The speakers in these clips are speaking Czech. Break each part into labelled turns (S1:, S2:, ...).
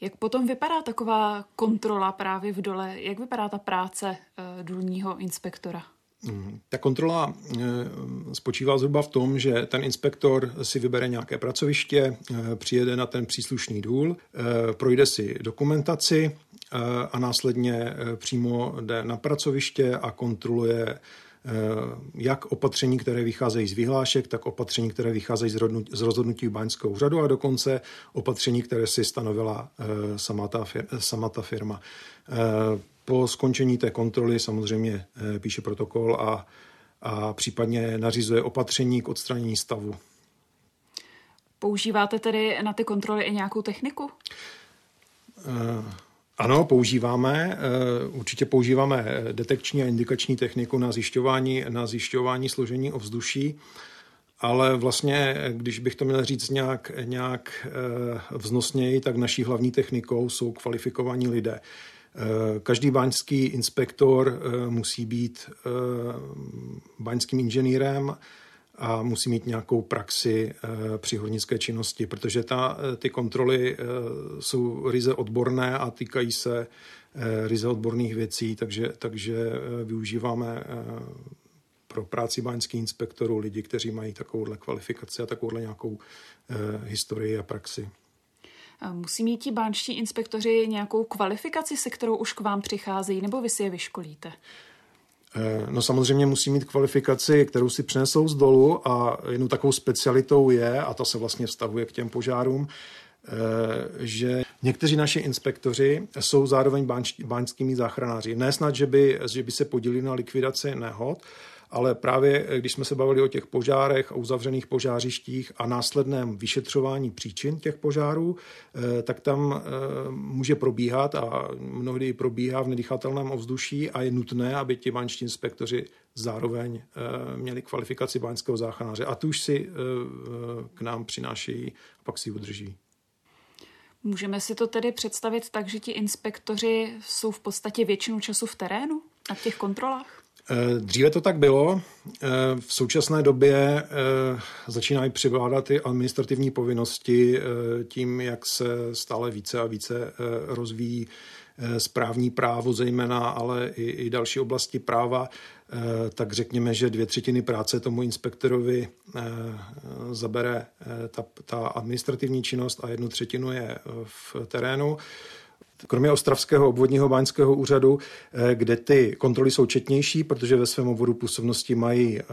S1: Jak potom vypadá taková kontrola právě v dole? Jak vypadá ta práce důlního inspektora?
S2: Mhm. Ta kontrola eh, spočívá zhruba v tom, že ten inspektor si vybere nějaké pracoviště, eh, přijede na ten příslušný důl, eh, projde si dokumentaci a následně přímo jde na pracoviště a kontroluje jak opatření, které vycházejí z vyhlášek, tak opatření, které vycházejí z rozhodnutí báňského úřadu a dokonce opatření, které si stanovila sama ta, sama ta firma. Po skončení té kontroly samozřejmě eh, píše protokol a, a případně nařizuje opatření k odstranění stavu.
S1: Používáte tedy na ty kontroly i nějakou techniku?
S2: Uh, ano, používáme. Uh, určitě používáme detekční a indikační techniku na zjišťování, na zjišťování složení ovzduší, ale vlastně, když bych to měl říct nějak, nějak vznosněji, tak naší hlavní technikou jsou kvalifikovaní lidé. Eh, každý baňský inspektor eh, musí být eh, baňským inženýrem a musí mít nějakou praxi při hornické činnosti, protože ta, ty kontroly jsou ryze odborné a týkají se ryze odborných věcí, takže, takže využíváme pro práci báňských inspektorů lidi, kteří mají takovouhle kvalifikaci a takovouhle nějakou historii a praxi.
S1: Musí mít ti bánští inspektoři nějakou kvalifikaci, se kterou už k vám přicházejí, nebo vy si je vyškolíte?
S2: Eh, no samozřejmě musí mít kvalifikaci, kterou si přinesou z dolu a jednou takovou specialitou je, a to se vlastně vztahuje k těm požárům, eh, že někteří naši inspektoři jsou zároveň báňskými záchranáři. Ne snad, že by, že by se podílili na likvidaci nehod, ale právě eh, když jsme se bavili o těch požárech, o uzavřených požářištích a následném vyšetřování příčin těch požárů, eh, tak tam eh, může probíhat a mnohdy probíhá v nedýchatelném ovzduší a je nutné, aby ti báňští inspektoři zároveň měli kvalifikaci báňského záchranáře a tu už si k nám přinášejí a pak si ji udrží.
S1: Můžeme si to tedy představit tak, že ti inspektoři jsou v podstatě většinu času v terénu na těch kontrolách?
S2: Eh, dříve to tak bylo. Eh, v současné době eh, začínají přivládat ty administrativní povinnosti tím, jak se stále více a více rozvíjí správní právo zejména, ale i, i další oblasti práva, tak řekněme, že dvě třetiny práce tomu inspektorovi zabere ta, ta administrativní činnost a jednu třetinu je v terénu kromě Ostravského obvodního báňského úřadu, eh, kde ty kontroly jsou četnější, protože ve svém obvodu působnosti mají eh,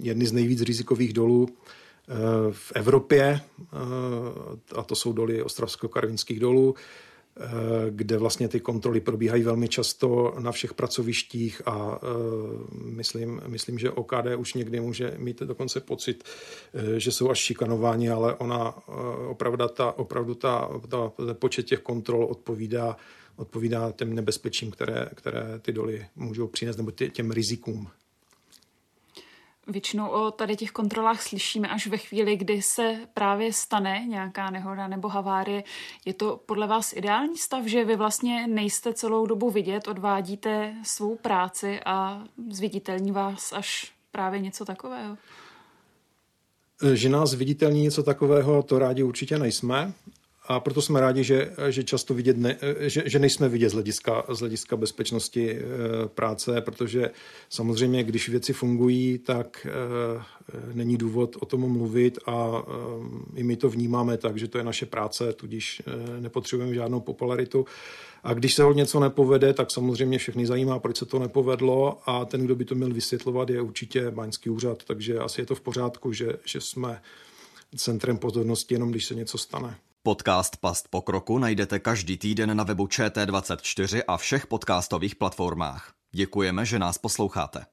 S2: jedny z nejvíc rizikových dolů eh, v Evropě, a to jsou doly Ostravsko-Karvinských dolů, kde vlastně ty kontroly probíhají velmi často na všech pracovištích a eh, myslím, myslím, že OKD už někdy může mít dokonce pocit, eh, že jsou až šikanováni, ale ona opravdu, ta, opravdu ta, ta, počet těch kontrol odpovídá odpovídá těm nebezpečím, které, které ty doly můžou přinést, nebo tě, těm rizikům.
S1: Většinou o tady těch kontrolách slyšíme až ve chvíli, kdy se právě stane nějaká nehoda nebo havárie. Je to podle vás ideální stav, že vy vlastně nejste celou dobu vidět, odvádíte svou práci a zviditelní vás až právě něco takového?
S2: Že nás viditelní něco takového, to rádi určitě nejsme. A proto jsme rádi, že, že často vidět ne, že, že nejsme vidět z hlediska, z hlediska bezpečnosti e, práce, protože samozřejmě, když věci fungují, tak e, není důvod o tom mluvit a e, i my to vnímáme tak, že to je naše práce, tudíž nepotřebujeme žádnou popularitu. A když se ho něco nepovede, tak samozřejmě všechny zajímá, proč se to nepovedlo a ten, kdo by to měl vysvětlovat, je určitě Baňský úřad, takže asi je to v pořádku, že, že jsme centrem pozornosti jenom, když se něco stane.
S3: Podcast Past pokroku najdete každý týden na webu ČT24 a všech podcastových platformách. Děkujeme, že nás posloucháte.